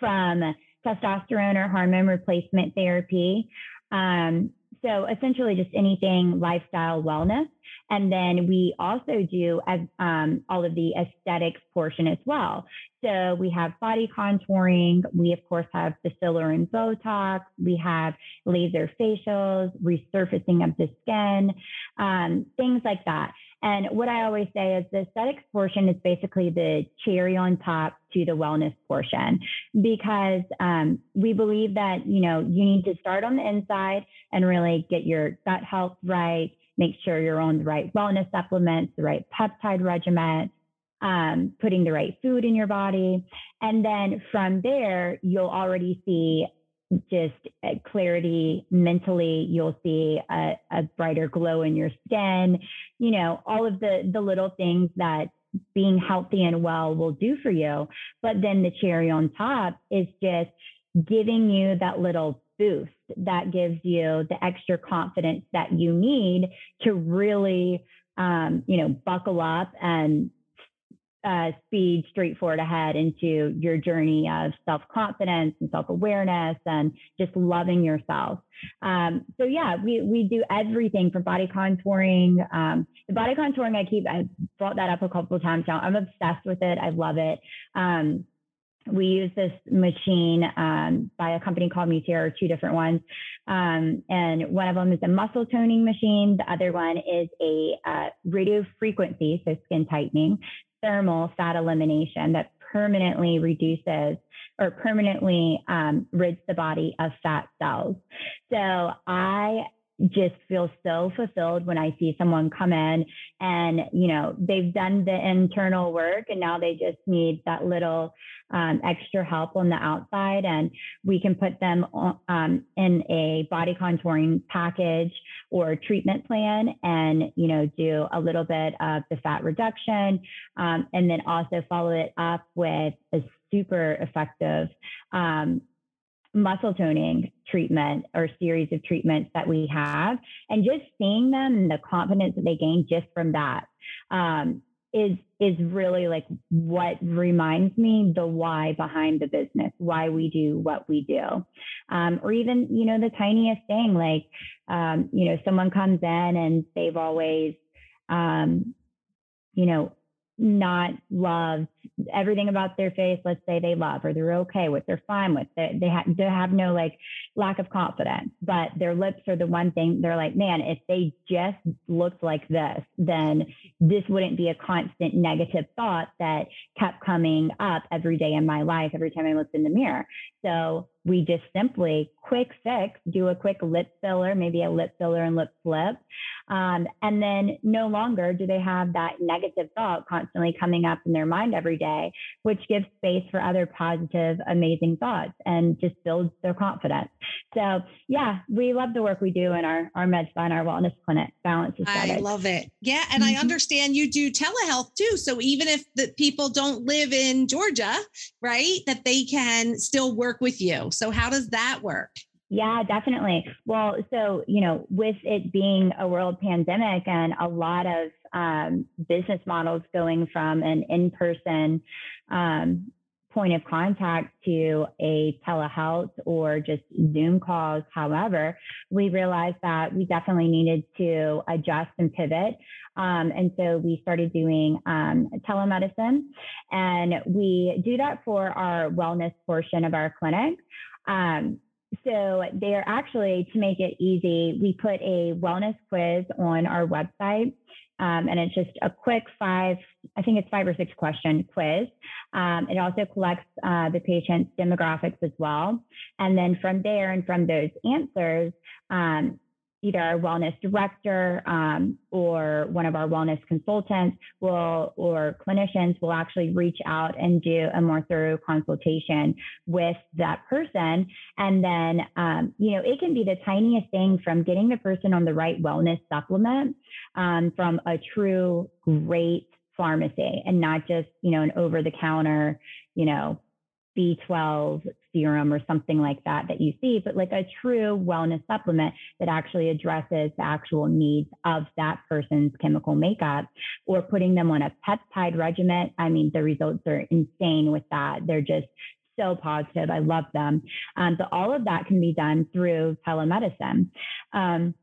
from testosterone or hormone replacement therapy. Um, so essentially, just anything lifestyle wellness. And then we also do um, all of the aesthetics portion as well. So we have body contouring. We, of course, have the filler and Botox. We have laser facials, resurfacing of the skin, um, things like that. And what I always say is the aesthetics portion is basically the cherry on top to the wellness portion because um, we believe that, you know, you need to start on the inside and really get your gut health right, make sure you're on the right wellness supplements, the right peptide regimen, um, putting the right food in your body. And then from there, you'll already see just uh, clarity mentally you'll see a, a, brighter glow in your skin. You know all of the the little things that being healthy and well will do for you. But then the cherry on top is just giving you that little boost that gives you the extra confidence that you need to really um, you know, buckle up and uh, speed straight forward ahead into your journey of self confidence and self awareness and just loving yourself. Um, so yeah, we we do everything from body contouring. Um, the body contouring, I keep I brought that up a couple of times now. I'm obsessed with it. I love it. Um, we use this machine um, by a company called Mutier, two different ones. Um, and one of them is a muscle toning machine. The other one is a uh, radio frequency, so skin tightening thermal fat elimination that permanently reduces or permanently um, rids the body of fat cells. So I just feel so fulfilled when I see someone come in and, you know, they've done the internal work and now they just need that little um, extra help on the outside. And we can put them um, in a body contouring package or treatment plan and, you know, do a little bit of the fat reduction um, and then also follow it up with a super effective um, muscle toning treatment or series of treatments that we have and just seeing them and the confidence that they gain just from that um, is is really like what reminds me the why behind the business why we do what we do. Um, or even you know the tiniest thing like um, you know someone comes in and they've always um, you know not loved everything about their face let's say they love or they're okay with they're fine with they, they, ha- they have no like lack of confidence but their lips are the one thing they're like man if they just looked like this then this wouldn't be a constant negative thought that kept coming up every day in my life every time i looked in the mirror. So we just simply quick fix, do a quick lip filler, maybe a lip filler and lip flip. Um, and then no longer do they have that negative thought constantly coming up in their mind every day, which gives space for other positive, amazing thoughts and just builds their confidence. So yeah, we love the work we do in our, our med spa and our wellness clinic, Balance I love it. Yeah. And mm-hmm. I understand you do telehealth too. So even if the people don't live in Georgia, right, that they can still work with you. So how does that work? Yeah, definitely. Well, so, you know, with it being a world pandemic and a lot of um, business models going from an in person um, point of contact to a telehealth or just Zoom calls. However, we realized that we definitely needed to adjust and pivot. Um, and so we started doing um, telemedicine, and we do that for our wellness portion of our clinic. Um, so they're actually to make it easy, we put a wellness quiz on our website. Um, and it's just a quick five, I think it's five or six question quiz. Um, it also collects uh, the patient's demographics as well. And then from there and from those answers, um, either our wellness director um, or one of our wellness consultants will or clinicians will actually reach out and do a more thorough consultation with that person. And then um, you know it can be the tiniest thing from getting the person on the right wellness supplement um, from a true great pharmacy and not just you know an over the counter you know B12 serum or something like that that you see, but like a true wellness supplement that actually addresses the actual needs of that person's chemical makeup or putting them on a peptide regimen. I mean, the results are insane with that. They're just so positive. I love them. Um, but all of that can be done through telemedicine. Um,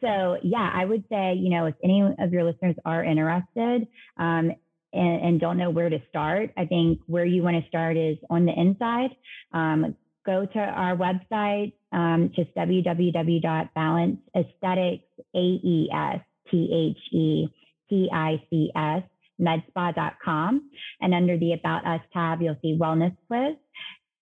so yeah, I would say, you know, if any of your listeners are interested um, and, and, don't know where to start, I think where you want to start is on the inside. Um, go to our website, um, just www.balanceaesthetics, A-E-S-T-H-E-T-I-C-S, medspa.com. And under the About Us tab, you'll see Wellness Quiz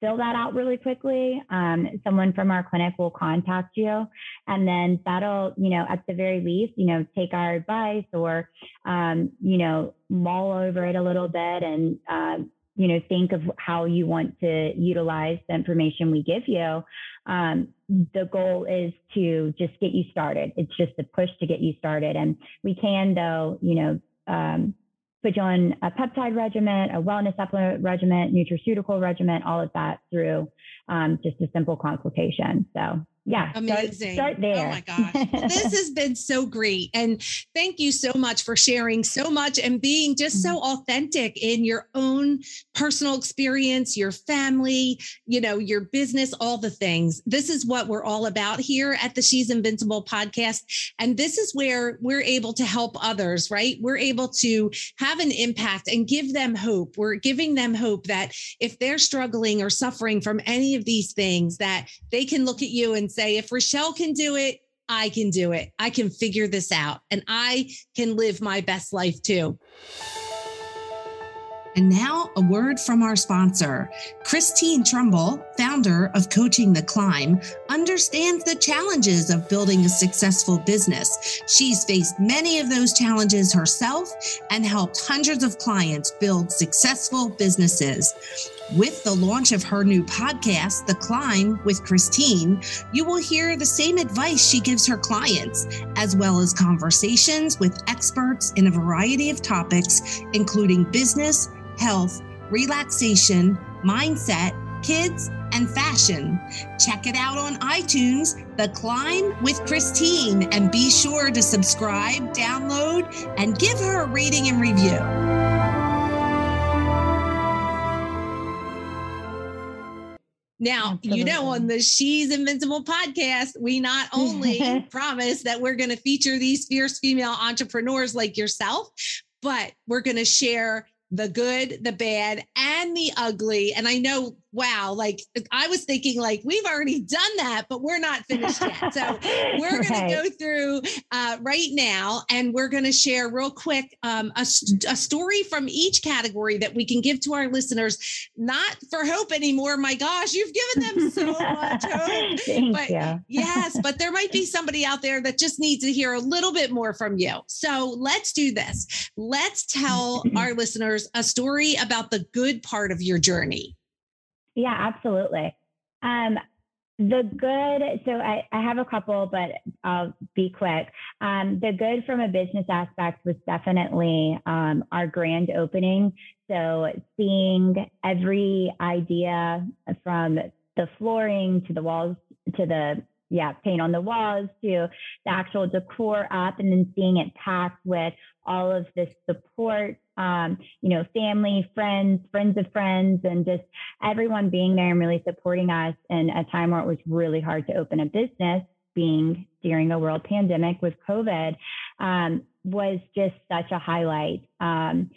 fill that out really quickly. Um, someone from our clinic will contact you, and then that'll, you know, at the very least, you know, take our advice or, um, you know, mull over it a little bit and, uh, you know, think of how you want to utilize the information we give you. Um, the goal is to just get you started. It's just a push to get you started, and we can, though, you know. Put you on a peptide regimen, a wellness supplement regimen, nutraceutical regimen, all of that through um, just a simple consultation. So yeah, amazing. Start, start there. Oh my gosh. Well, this has been so great. And thank you so much for sharing so much and being just so mm-hmm. authentic in your own personal experience, your family, you know, your business, all the things. This is what we're all about here at the She's Invincible podcast. And this is where we're able to help others, right? We're able to have an impact and give them hope. We're giving them hope that if they're struggling or suffering from any of these things, that they can look at you and say, if Rochelle can do it, I can do it. I can figure this out and I can live my best life too. And now, a word from our sponsor. Christine Trumbull, founder of Coaching the Climb, understands the challenges of building a successful business. She's faced many of those challenges herself and helped hundreds of clients build successful businesses. With the launch of her new podcast, The Climb with Christine, you will hear the same advice she gives her clients, as well as conversations with experts in a variety of topics, including business, health, relaxation, mindset, kids, and fashion. Check it out on iTunes, The Climb with Christine, and be sure to subscribe, download, and give her a rating and review. Now, Absolutely. you know, on the She's Invincible podcast, we not only promise that we're going to feature these fierce female entrepreneurs like yourself, but we're going to share the good, the bad, and the ugly. And I know wow, like I was thinking, like we've already done that, but we're not finished yet. So we're going to go through uh, right now, and we're going to share real quick um, a, a, story from each category that we can give to our listeners, not for hope anymore. My gosh, you've given them so much hope. Thank but you. yes, but there might be somebody out there that just needs to hear a little bit more from you. So let's do this. Let's tell our listeners a story about the good part of your journey. Yeah, absolutely. Um, the good, so I, I have a couple, but I'll be quick. Um, the good from a business aspect was definitely um, our grand opening. So seeing every idea from the flooring to the walls to the yeah, paint on the walls to the actual decor up and then seeing it packed with all of this support, um, you know, family, friends, friends of friends, and just everyone being there and really supporting us in a time where it was really hard to open a business, being during a world pandemic with COVID, um, was just such a highlight. Um,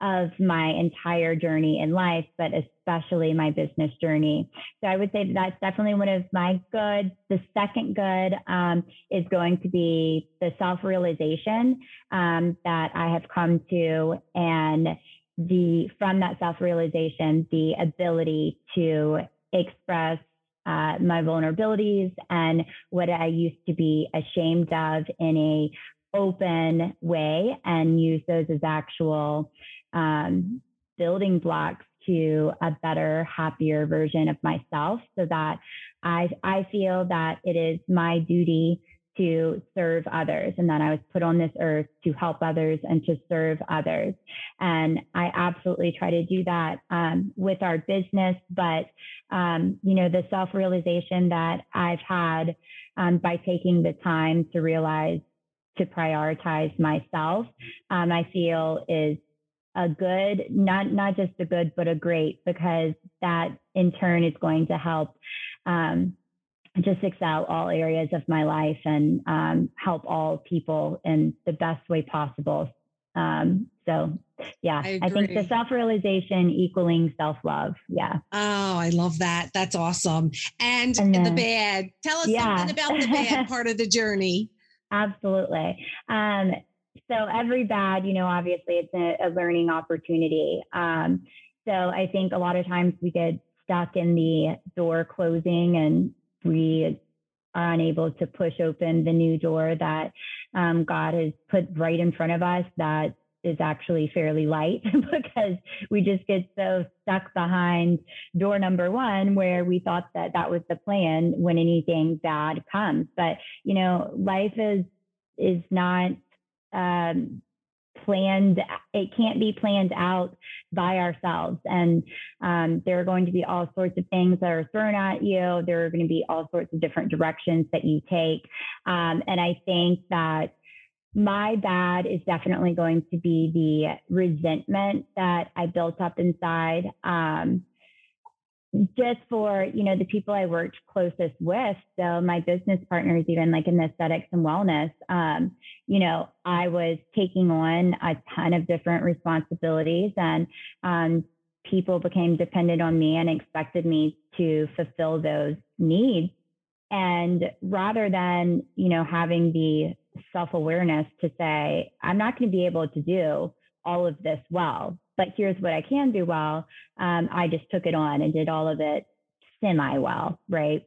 of my entire journey in life, but especially my business journey. So I would say that that's definitely one of my goods. The second good um, is going to be the self realization um, that I have come to, and the from that self realization, the ability to express uh, my vulnerabilities and what I used to be ashamed of in a open way and use those as actual um, building blocks to a better, happier version of myself so that I, I feel that it is my duty to serve others and that I was put on this earth to help others and to serve others. And I absolutely try to do that um, with our business. But, um, you know, the self realization that I've had um, by taking the time to realize to prioritize myself, um, I feel is a good, not not just a good, but a great, because that in turn is going to help um, just excel all areas of my life and um, help all people in the best way possible. Um, so, yeah, I, I think the self realization equaling self love. Yeah. Oh, I love that. That's awesome. And, and then, the bad. Tell us yeah. something about the bad part of the journey. Absolutely. Um, so every bad, you know, obviously it's a, a learning opportunity. Um, so I think a lot of times we get stuck in the door closing and we are unable to push open the new door that um, God has put right in front of us that is actually fairly light because we just get so stuck behind door number one where we thought that that was the plan when anything bad comes but you know life is is not um, planned it can't be planned out by ourselves. And um, there are going to be all sorts of things that are thrown at you. There are going to be all sorts of different directions that you take. Um, and i think that my bad is definitely going to be the resentment that i built up inside. Um, just for you know the people i worked closest with so my business partners even like in the aesthetics and wellness um, you know i was taking on a ton of different responsibilities and um, people became dependent on me and expected me to fulfill those needs. And rather than you know having the self-awareness to say i'm not going to be able to do all of this well but here's what I can do well. Um, I just took it on and did all of it semi well, right?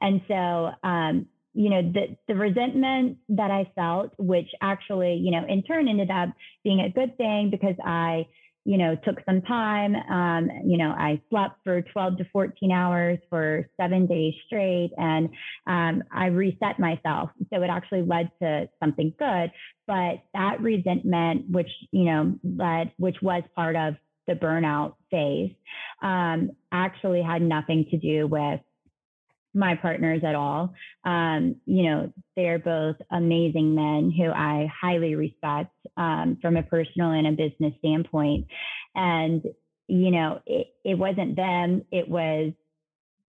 And so, um, you know, the, the resentment that I felt, which actually, you know, in turn ended up being a good thing because I you know, took some time. Um, you know, I slept for 12 to 14 hours for seven days straight and um, I reset myself. So it actually led to something good. But that resentment, which, you know, led, which was part of the burnout phase, um, actually had nothing to do with my partners at all. Um, you know, they're both amazing men who I highly respect um, from a personal and a business standpoint. And, you know, it, it wasn't them, it was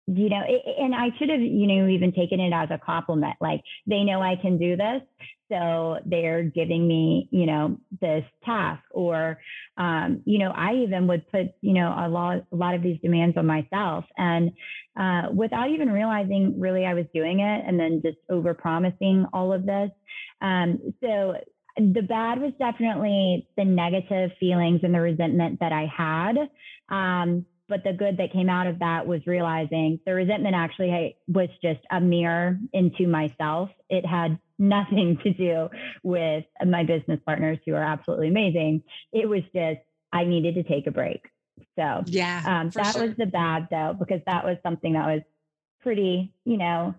you know, it, and I should have, you know, even taken it as a compliment. Like they know I can do this, so they're giving me, you know, this task. Or, um, you know, I even would put, you know, a lot, a lot of these demands on myself, and uh, without even realizing really I was doing it, and then just over promising all of this. Um, so the bad was definitely the negative feelings and the resentment that I had. Um, but the good that came out of that was realizing the resentment actually was just a mirror into myself. It had nothing to do with my business partners who are absolutely amazing. It was just, I needed to take a break. So, yeah, um, that sure. was the bad though, because that was something that was pretty, you know,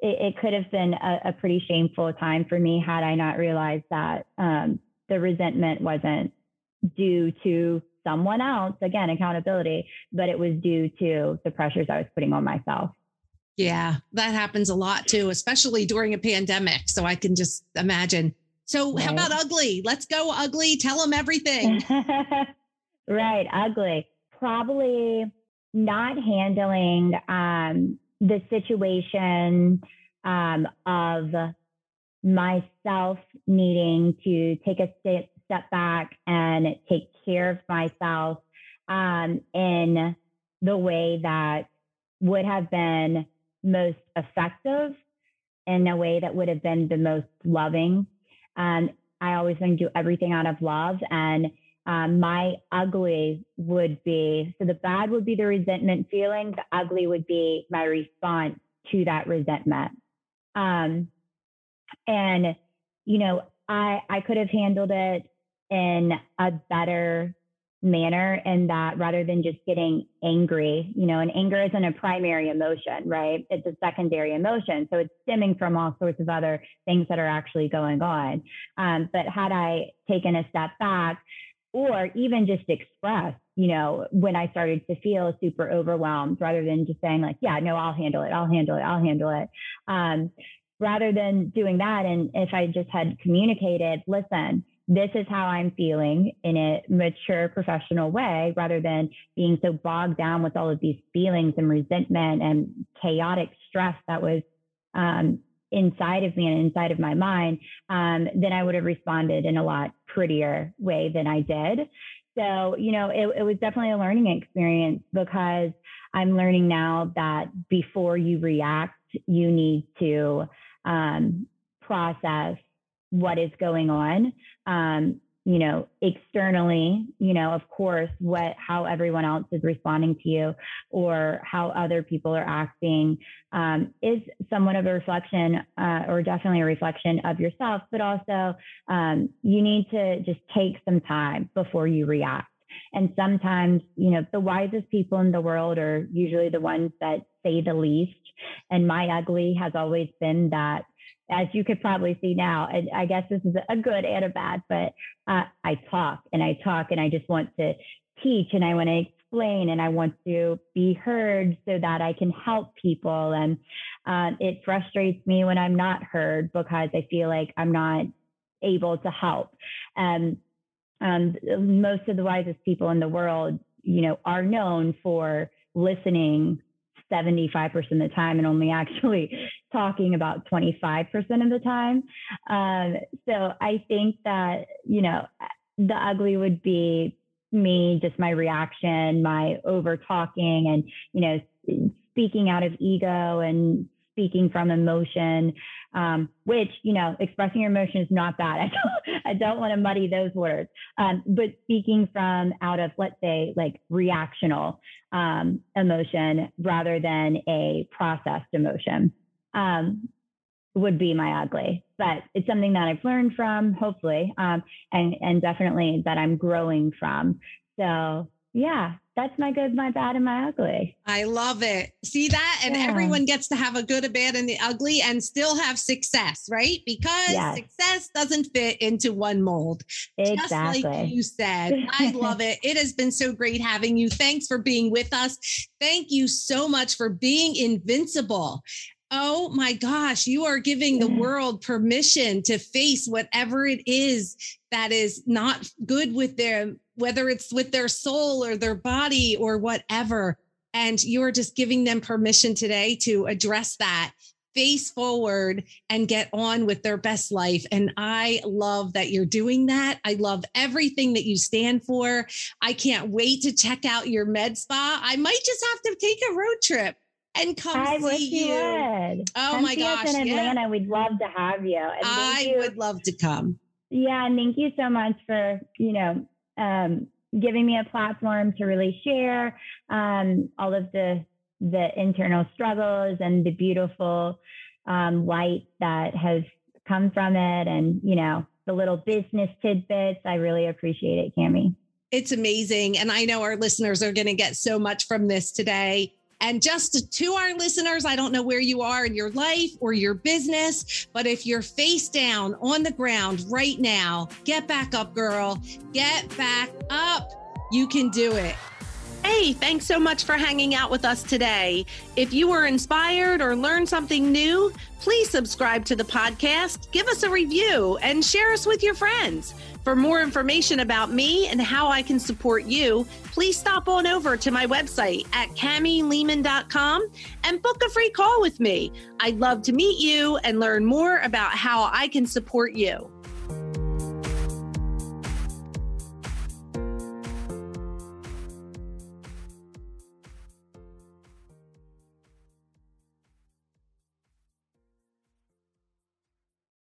it, it could have been a, a, pretty shameful time for me had I not realized that um, the resentment wasn't due to someone else, again, accountability, but it was due to the pressures I was putting on myself. Yeah, that happens a lot too, especially during a pandemic. So I can just imagine. So, right. how about ugly? Let's go ugly. Tell them everything. right, ugly. Probably not handling um, the situation um, of myself needing to take a step, step back and take care of myself um, in the way that would have been most effective in a way that would have been the most loving. Um, I always want to do everything out of love. And um, my ugly would be so the bad would be the resentment feeling, the ugly would be my response to that resentment. Um, and, you know, I, I could have handled it in a better manner and that rather than just getting angry, you know, and anger isn't a primary emotion, right? It's a secondary emotion. So it's stemming from all sorts of other things that are actually going on. Um, but had I taken a step back or even just express, you know, when I started to feel super overwhelmed rather than just saying like, yeah, no, I'll handle it. I'll handle it. I'll handle it. Um, rather than doing that. And if I just had communicated, listen, this is how I'm feeling in a mature professional way rather than being so bogged down with all of these feelings and resentment and chaotic stress that was um, inside of me and inside of my mind, um, then I would have responded in a lot prettier way than I did. So, you know, it, it was definitely a learning experience because I'm learning now that before you react, you need to um, process what is going on. Um, you know externally you know of course what how everyone else is responding to you or how other people are acting um, is somewhat of a reflection uh, or definitely a reflection of yourself but also um, you need to just take some time before you react. And sometimes you know the wisest people in the world are usually the ones that say the least. And my ugly has always been that as you could probably see now, and I guess this is a good and a bad, but uh, I talk and I talk and I just want to teach and I want to explain and I want to be heard so that I can help people. And uh, it frustrates me when I'm not heard because I feel like I'm not able to help. And um, most of the wisest people in the world, you know, are known for listening 75% of the time and only actually talking about 25% of the time. Um, so I think that, you know, the ugly would be me, just my reaction, my over talking and, you know, speaking out of ego and speaking from emotion, um, which, you know, expressing your emotion is not bad. I don't, I don't want to muddy those words. Um, but speaking from out of, let's say, like reactional um, emotion rather than a processed emotion um, would be my ugly. But it's something that I've learned from, hopefully, um, and, and definitely that I'm growing from. So, yeah, that's my good, my bad, and my ugly. I love it. See that? And yeah. everyone gets to have a good, a bad, and the ugly and still have success, right? Because yes. success doesn't fit into one mold. Exactly. Just like you said. I love it. It has been so great having you. Thanks for being with us. Thank you so much for being invincible. Oh my gosh, you are giving the world permission to face whatever it is that is not good with them whether it's with their soul or their body or whatever. And you're just giving them permission today to address that face forward and get on with their best life. And I love that you're doing that. I love everything that you stand for. I can't wait to check out your med spa. I might just have to take a road trip and come I see you. Would. Oh come my gosh. in Atlanta. Yeah. We'd love to have you. I you. would love to come. Yeah. And thank you so much for, you know, um, giving me a platform to really share um, all of the the internal struggles and the beautiful um, light that has come from it, and you know the little business tidbits. I really appreciate it, Cami. It's amazing, and I know our listeners are going to get so much from this today. And just to our listeners, I don't know where you are in your life or your business, but if you're face down on the ground right now, get back up, girl. Get back up. You can do it. Hey, thanks so much for hanging out with us today. If you were inspired or learned something new, please subscribe to the podcast, give us a review, and share us with your friends. For more information about me and how I can support you, please stop on over to my website at camilehman.com and book a free call with me. I'd love to meet you and learn more about how I can support you.